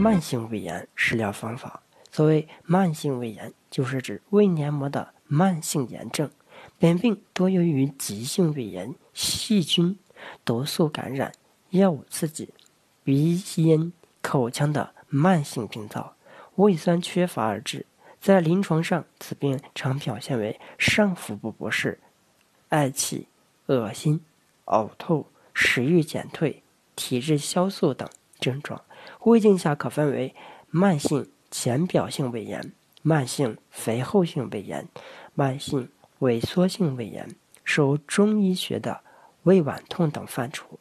慢性胃炎食疗方法。所谓慢性胃炎，就是指胃黏膜的慢性炎症。本病多由于急性胃炎、细菌、毒素感染、药物刺激、鼻咽、口腔的慢性病灶，胃酸缺乏而致。在临床上，此病常表现为上腹部不适、嗳气、恶心、呕吐、食欲减退、体质消瘦等症状。胃镜下可分为慢性浅表性胃炎、慢性肥厚性胃炎、慢性萎缩性胃炎，属中医学的胃脘痛等范畴。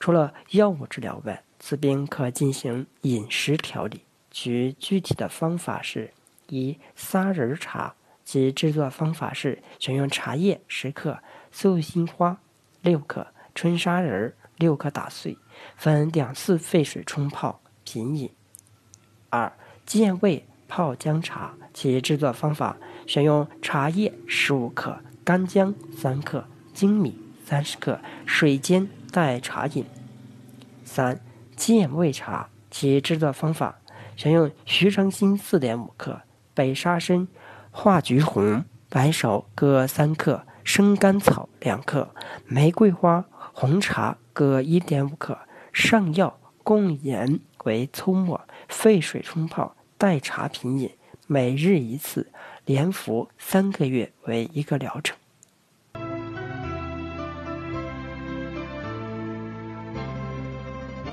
除了药物治疗外，此病可进行饮食调理。其具体的方法是。一砂仁茶，其制作方法是：选用茶叶十克、素心花六克、春砂仁六克打碎，分两次沸水冲泡品饮。二健胃泡姜茶，其制作方法：选用茶叶十五克、干姜三克、粳米三十克，水煎代茶饮。三健胃茶，其制作方法：选用徐承新四点五克。北沙参、化橘红、白芍各三克，生甘草两克，玫瑰花、红茶各一点五克，上药共盐为粗末，沸水冲泡，代茶品饮，每日一次，连服三个月为一个疗程。